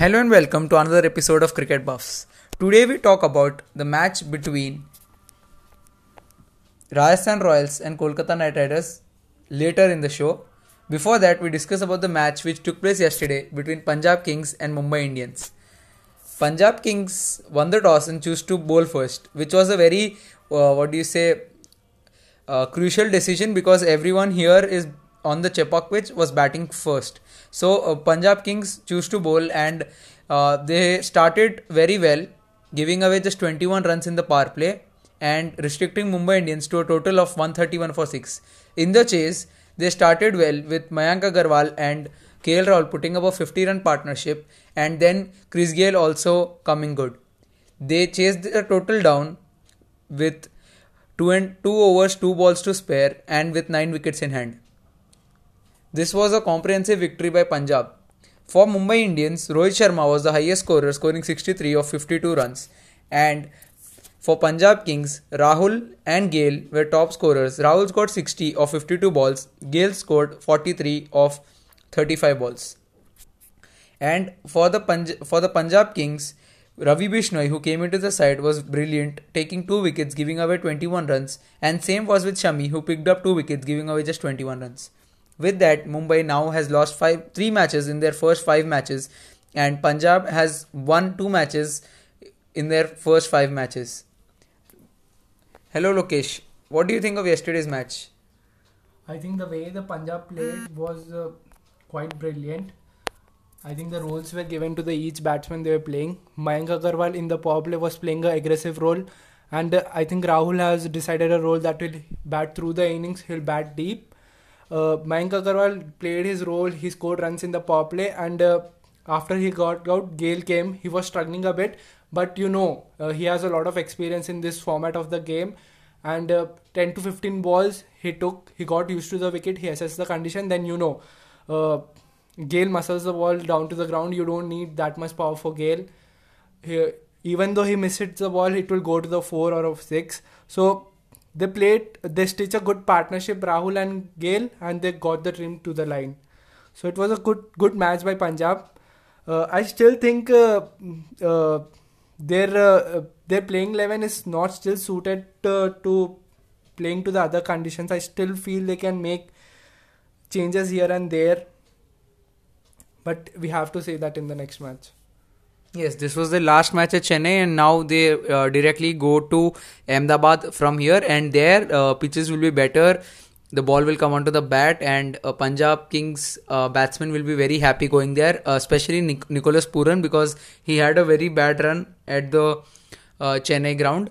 Hello and welcome to another episode of Cricket Buffs. Today we talk about the match between Rajasthan Royals and Kolkata Knight Riders later in the show. Before that, we discuss about the match which took place yesterday between Punjab Kings and Mumbai Indians. Punjab Kings won the toss and chose to bowl first, which was a very uh, what do you say uh, crucial decision because everyone here is on the Chepauk pitch was batting first. So uh, Punjab Kings choose to bowl and uh, they started very well, giving away just 21 runs in the power play and restricting Mumbai Indians to a total of 131 for 6. In the chase, they started well with Mayank Agarwal and KL Rahul putting up a 50 run partnership and then Chris Gayle also coming good. They chased the total down with two and two overs, two balls to spare, and with nine wickets in hand. This was a comprehensive victory by Punjab. For Mumbai Indians, Rohit Sharma was the highest scorer, scoring 63 of 52 runs, and for Punjab Kings, Rahul and Gayle were top scorers. Rahul scored 60 of 52 balls, Gayle scored 43 of 35 balls. And for the Punj- for the Punjab Kings, Ravi Bishnoi, who came into the side, was brilliant, taking two wickets, giving away 21 runs. And same was with Shami, who picked up two wickets, giving away just 21 runs. With that, Mumbai now has lost five, three matches in their first five matches, and Punjab has won two matches in their first five matches. Hello, Lokesh. What do you think of yesterday's match? I think the way the Punjab played was uh, quite brilliant. I think the roles were given to the each batsman they were playing. Mayank Agarwal in the power play was playing an aggressive role, and uh, I think Rahul has decided a role that will bat through the innings. He'll bat deep. Uh, Mayank Agarwal played his role. He scored runs in the power play, and uh, after he got out, Gayle came. He was struggling a bit, but you know uh, he has a lot of experience in this format of the game and uh, 10 to 15 balls he took he got used to the wicket he assessed the condition then you know uh, Gayle muscles the ball down to the ground you don't need that much power for Gayle he, even though he misses the ball it will go to the 4 or of 6 so they played they stitch a good partnership Rahul and Gayle and they got the trim to the line so it was a good good match by Punjab uh, I still think uh, uh, their uh, their playing eleven is not still suited uh, to playing to the other conditions. I still feel they can make changes here and there, but we have to say that in the next match. Yes, this was the last match at Chennai, and now they uh, directly go to Ahmedabad from here, and their uh, pitches will be better. The ball will come onto the bat, and uh, Punjab Kings uh, batsman will be very happy going there, uh, especially Nic- Nicholas Pooran because he had a very bad run at the uh, Chennai ground.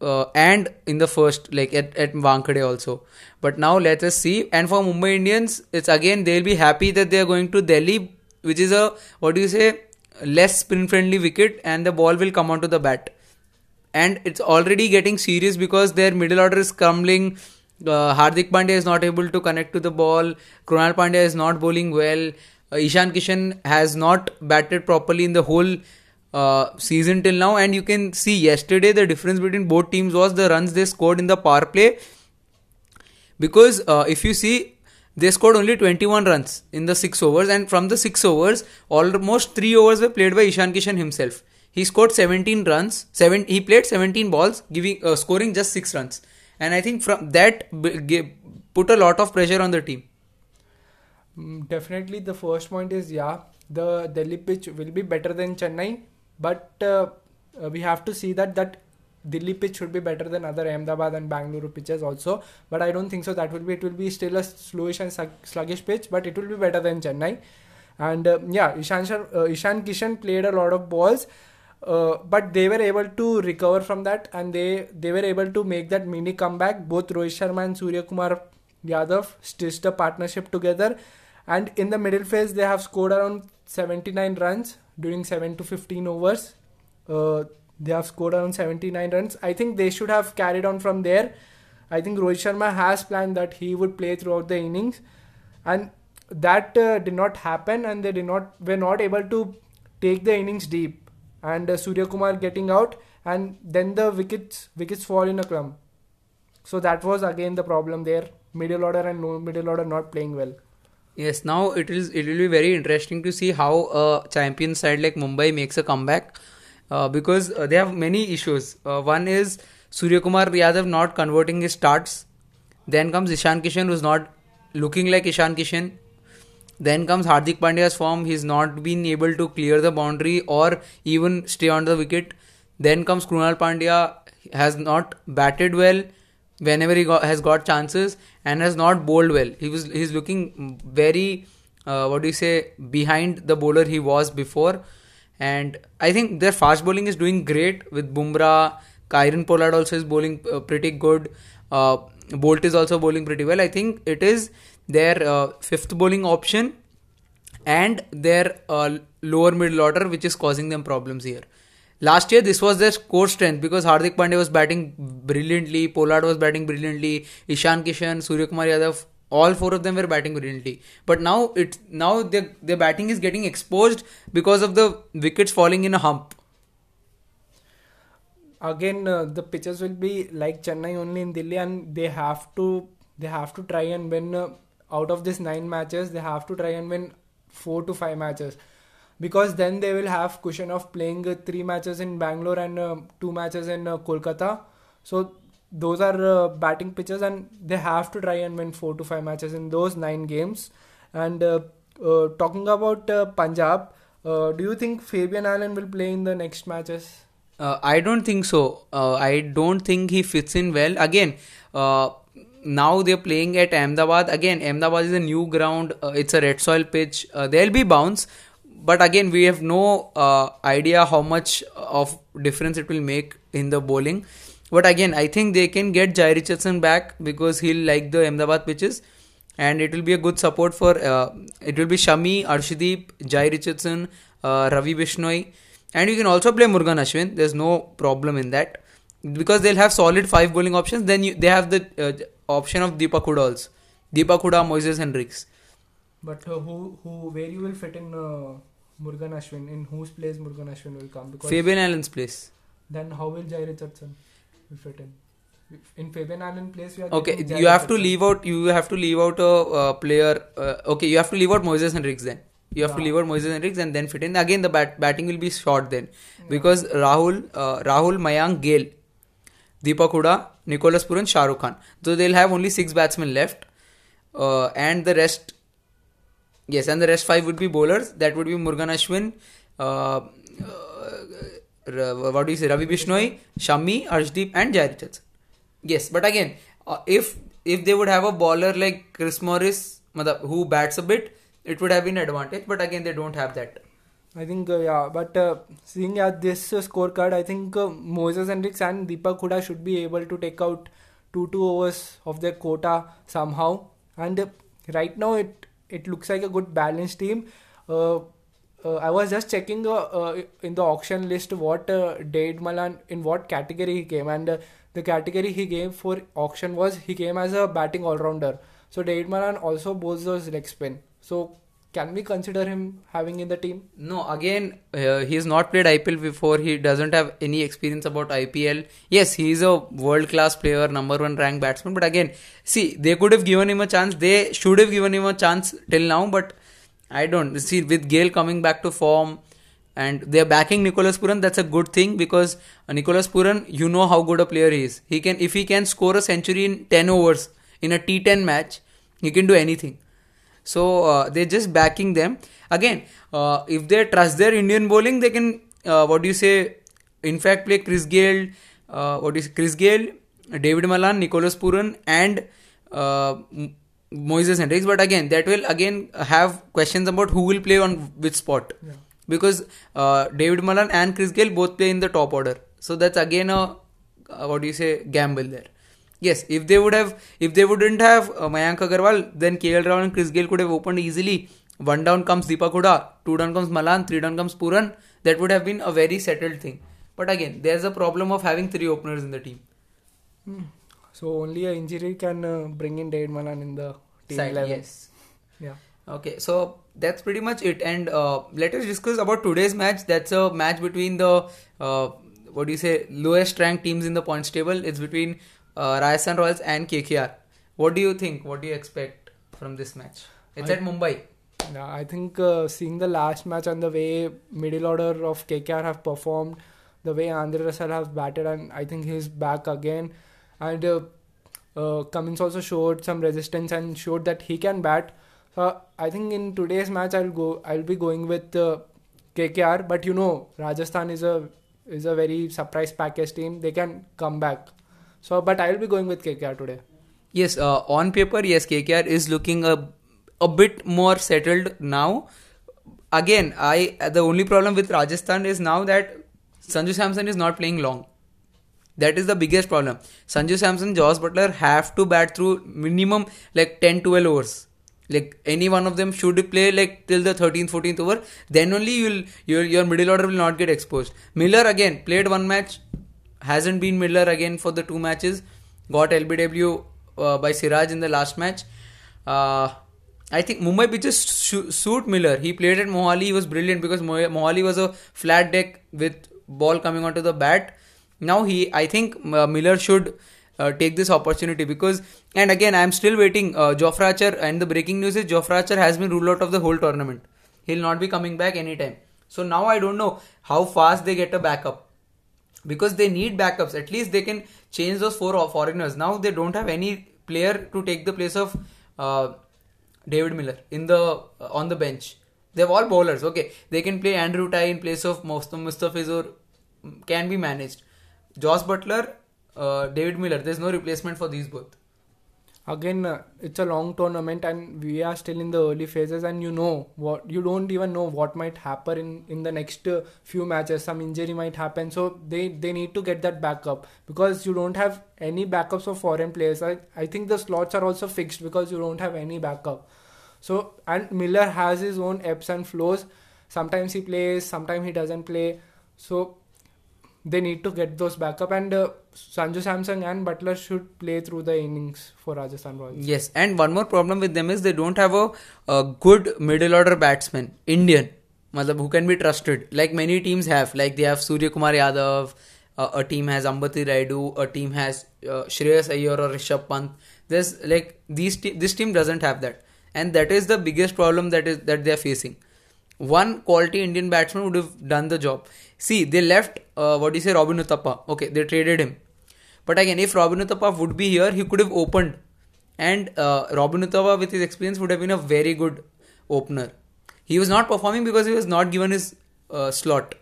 And in the first, like at, at Wankhede also. But now let us see. And for Mumbai Indians, it's again they'll be happy that they are going to Delhi, which is a what do you say, less spin friendly wicket, and the ball will come onto the bat. And it's already getting serious because their middle order is crumbling. Uh, Hardik Pandya is not able to connect to the ball. Krunal Pandya is not bowling well. Uh, Ishan Kishan has not batted properly in the whole uh, season till now. And you can see yesterday the difference between both teams was the runs they scored in the power play. Because uh, if you see, they scored only 21 runs in the 6 overs, and from the 6 overs, almost 3 overs were played by Ishan Kishan himself. He scored 17 runs. Seven. He played 17 balls, giving uh, scoring just 6 runs and I think from that put a lot of pressure on the team. Mm, definitely, the first point is yeah, the Delhi pitch will be better than Chennai, but uh, uh, we have to see that that Delhi pitch should be better than other Ahmedabad and Bangalore pitches also. But I don't think so. That will be it will be still a slowish and sluggish pitch, but it will be better than Chennai. And uh, yeah, Ishan uh, Ishan Kishan played a lot of balls. Uh, but they were able to recover from that and they they were able to make that mini comeback both Rohit Sharma and Surya Kumar Yadav stitched a partnership together and in the middle phase they have scored around 79 runs during 7 to 15 overs uh, they have scored around 79 runs i think they should have carried on from there i think rohit sharma has planned that he would play throughout the innings and that uh, did not happen and they did not were not able to take the innings deep and uh, Surya Kumar getting out, and then the wickets wickets fall in a clump. So that was again the problem there. Middle order and no middle order not playing well. Yes, now it is. It will be very interesting to see how a champion side like Mumbai makes a comeback, uh, because uh, they have many issues. Uh, one is Surya Kumar Yadav not converting his starts. Then comes Ishan Kishan, who's not looking like Ishan Kishan. Then comes Hardik Pandya's form. He's not been able to clear the boundary or even stay on the wicket. Then comes Krunal Pandya, has not batted well whenever he got, has got chances and has not bowled well. He was he's looking very uh, what do you say behind the bowler he was before. And I think their fast bowling is doing great with Bumrah. Kieron Pollard also is bowling uh, pretty good. Uh, Bolt is also bowling pretty well. I think it is their uh, fifth bowling option and their uh, lower middle order which is causing them problems here. Last year, this was their core strength because Hardik Pandya was batting brilliantly, Pollard was batting brilliantly, Ishan Kishan, Surya Kumar Yadav, all four of them were batting brilliantly. But now it now their their batting is getting exposed because of the wickets falling in a hump. Again, uh, the pitches will be like Chennai only in Delhi, and they have to they have to try and win. Uh, out of these nine matches, they have to try and win four to five matches because then they will have cushion of playing uh, three matches in Bangalore and uh, two matches in uh, Kolkata. So those are uh, batting pitches, and they have to try and win four to five matches in those nine games. And uh, uh, talking about Punjab, do you think Fabian Allen will play in the next matches? I don't think so. I don't think he fits in well. Again, now they're playing at Ahmedabad. Again, Ahmedabad is a new ground. it's a red soil pitch. there'll be bounce but again we have no uh, idea how much of difference it will make in the bowling but again i think they can get jhye richardson back because he'll like the ahmedabad pitches. And it will be a good support for uh, it will be shami arshdeep jhye richardson uh, ravi bishnoi. And you can also play murugan ashwin. There's no problem in that. Because they'll have solid five bowling options then you, they have the uh, option of deepak hooda also. Deepak huda moises henriques but uh, who who where you will fit in uh, Murugan Ashwin? In whose place Murugan Ashwin will come? Because Fabian Allen's place. Then how will Jhye Richardson will fit in? In Fabian Allen place, you are okay. You have to leave out. You have to leave out a uh, player. Uh, okay, you have to leave out Moises Henriques then. You have yeah. to leave out Moises Henriques and then fit in. Again, the bat, batting will be short then yeah. because Rahul, uh, Rahul, Mayank, Gayle, Deepak Hooda, Nicholas Pooran, Shahrukh Khan. So they'll have only six batsmen left, uh, and the rest Yes, and the rest five would be bowlers. That would be Murugan Ashwin, uh, uh, what do you say, Ravi Bishnoi, Shami, Arshdeep, and Jhye Richardson. Yes, but again, uh, if if they would have a bowler like Chris Morris, who bats a bit, it would have been advantage. But again, they don't have that. I think uh, yeah, but uh, seeing at this uh, scorecard, I think uh, Moises Henriques and Deepak Hooda should be able to take out two two overs of their quota somehow. And uh, right now, it it looks like a good balanced team. Uh, I was just checking uh, uh in the auction list what uh, Dawid Malan in what category he came, and uh, the category he came for auction was he came as a batting all rounder. So Dawid Malan also bowls those leg spin. So can we consider him having in the team? No, again, uh, he has not played IPL before. He doesn't have any experience about IPL. Yes, he is a world class player, number one ranked batsman. But again, see, they could have given him a chance. They should have given him a chance till now. But I don't see with Gayle coming back to form and they're backing Nicholas Pooran. That's a good thing because Nicholas Pooran, you know how good a player he is. He can if he can score a century in ten overs in a T10 match, he can do anything. So uh, they're just backing them. Again, uh, if they trust their Indian bowling, they can, uh, what do you say, in fact, play Chris Gayle, uh, what is Chris Gayle, Dawid Malan, Nicholas Pooran, and uh, Moises Henriques. But again, that will again have questions about who will play on which spot. Yeah. Because uh, Dawid Malan and Chris Gayle both play in the top order. So that's again a, what do you say, gamble there. Yes, if they would have, if they wouldn't have uh, Mayank Agarwal, then KL Rahul and Chris Gayle could have opened easily. One down comes Deepak Hooda, two down comes Malan, three down comes Pooran. That would have been a very settled thing. But again, there's a problem of having three openers in the team. Hmm. So only a injury can uh, bring in Dawid Malan in the team Side, 11. Yes. Yeah. Okay, so that's pretty much it. And uh, let us discuss about today's match. That's a match between the uh, what do you say lowest ranked teams in the points table. It's between uh, Rajasthan Royals and KKR. What do you think? What do you expect from this match? It's I- at Mumbai. Yeah, I think uh, seeing the last match and the way middle order of KKR have performed, the way Andre Russell have batted, and I think he's back again. And uh, uh, Cummins also showed some resistance and showed that he can bat. So I think in today's match, I'll go. I'll be going with uh, KKR. But you know, Rajasthan is a is a very surprise package team. They can come back. So, but I'll be going with KKR today. Yes, uh, on paper, yes, KKR is looking a a bit more settled now. Again, I the only problem with Rajasthan is now that Sanju Samson is not playing long. That is the biggest problem. Sanju Samson, Josh Buttler have to bat through minimum like 10 12 overs. Like any one of them should play like till the 13th 14th over. Then only you'll your your middle order will not get exposed. Miller again played one match, hasn't been Miller again for the two matches. Got LBW uh, by Siraj in the last match. Uh, I think Mumbai pitches su- suit Miller. He played at Mohali. He was brilliant because Mohali was a flat deck with ball coming onto the bat. Now he, I think uh, Miller should uh, take this opportunity because, and again, I'm still waiting. Uh, Jofra Archer and the breaking news is Jofra Archer has been ruled out of the whole tournament. He'll not be coming back anytime. So now I don't know how fast they get a backup because they need backups. At least they can change those four foreigners. Now they don't have any player to take the place of uh, David Miller in the uh, on the bench. They're all bowlers. Okay, they can play Andrew Tye in place of most of mustafiz Mustafizur. Can be managed. Josh Buttler, uh, David Miller. There's no replacement for these both. again uh, it's a long tournament and we are still in the early phases and you know what you don't even know what might happen in in the next uh, few matches. Some injury might happen. So they they need to get that backup because you don't have any backups of foreign players. I, I think the slots are also fixed because you don't have any backup. So and miller has his own ebbs and flows. Sometimes he plays sometimes he doesn't play. So they need to get those backup and uh, Sanju Samson and Buttler should play through the innings for Rajasthan Royals. Yes, and one more problem with them is they don't have a, a good middle order batsman, Indian, matlab, who can be trusted. Like many teams have, like they have Surya Kumar Yadav, uh, a team has Ambati Rayudu, a team has uh, Shreyas Iyer or Rishabh Pant. There's like these te- this team doesn't have that, and that is the biggest problem that is that they are facing. One quality Indian batsman would have done the job. See, they left uh, what do you say, Robin Uthappa. Okay, they traded him. But again, if Robin Uthappa would be here, he could have opened. And uh, Robin Uthappa, with his experience, would have been a very good opener. He was not performing because he was not given his uh, slot.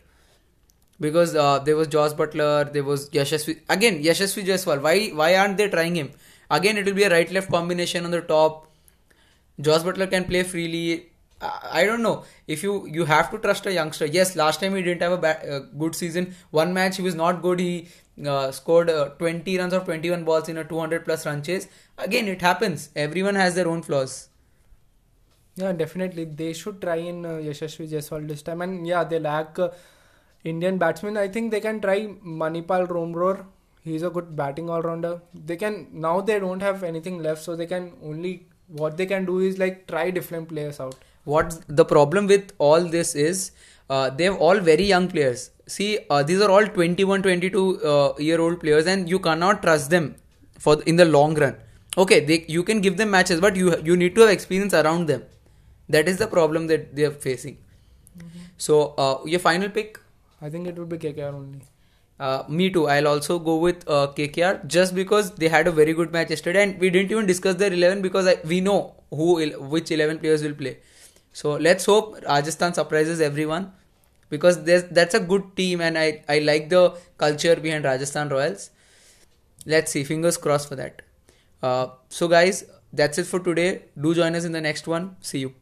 Because uh, there was Josh Buttler, there was Yashasvi. Again, Yashasvi Jaiswal. Why, why aren't they trying him? Again, it will be a right left combination on the top. Josh Buttler can play freely. I don't know if you you have to trust a youngster. Yes, last time he didn't have a ba- uh, good season. One match he was not good. He uh, scored uh, 20 runs of 21 balls in a 200 plus run chase. Again, it happens. Everyone has their own flaws. Yeah, definitely. They should try in uh, Yashasvi Jaiswal this time. And yeah, they lack uh, Indian batsmen. I think they can try Mahipal Lomror. He's a good batting all rounder. They can now they don't have anything left, so they can only what they can do is like try different players out. What the problem with all this is, uh, they're all very young players. See, uh, these are all 21, 22 uh, year old players, and you cannot trust them for in the long run. Okay, they you can give them matches, but you you need to have experience around them. That is the problem that they are facing. So, uh, your final pick? I think it would be KKR only. Uh, me too. I'll also go with uh, KKR just because they had a very good match yesterday, and we didn't even discuss their eleven because I, we know who which eleven players will play. So let's hope Rajasthan surprises everyone because that's a good team, and I I like the culture behind Rajasthan Royals. Let's see. Fingers crossed for that. Uh, so guys, that's it for today. Do join us in the next one. See you.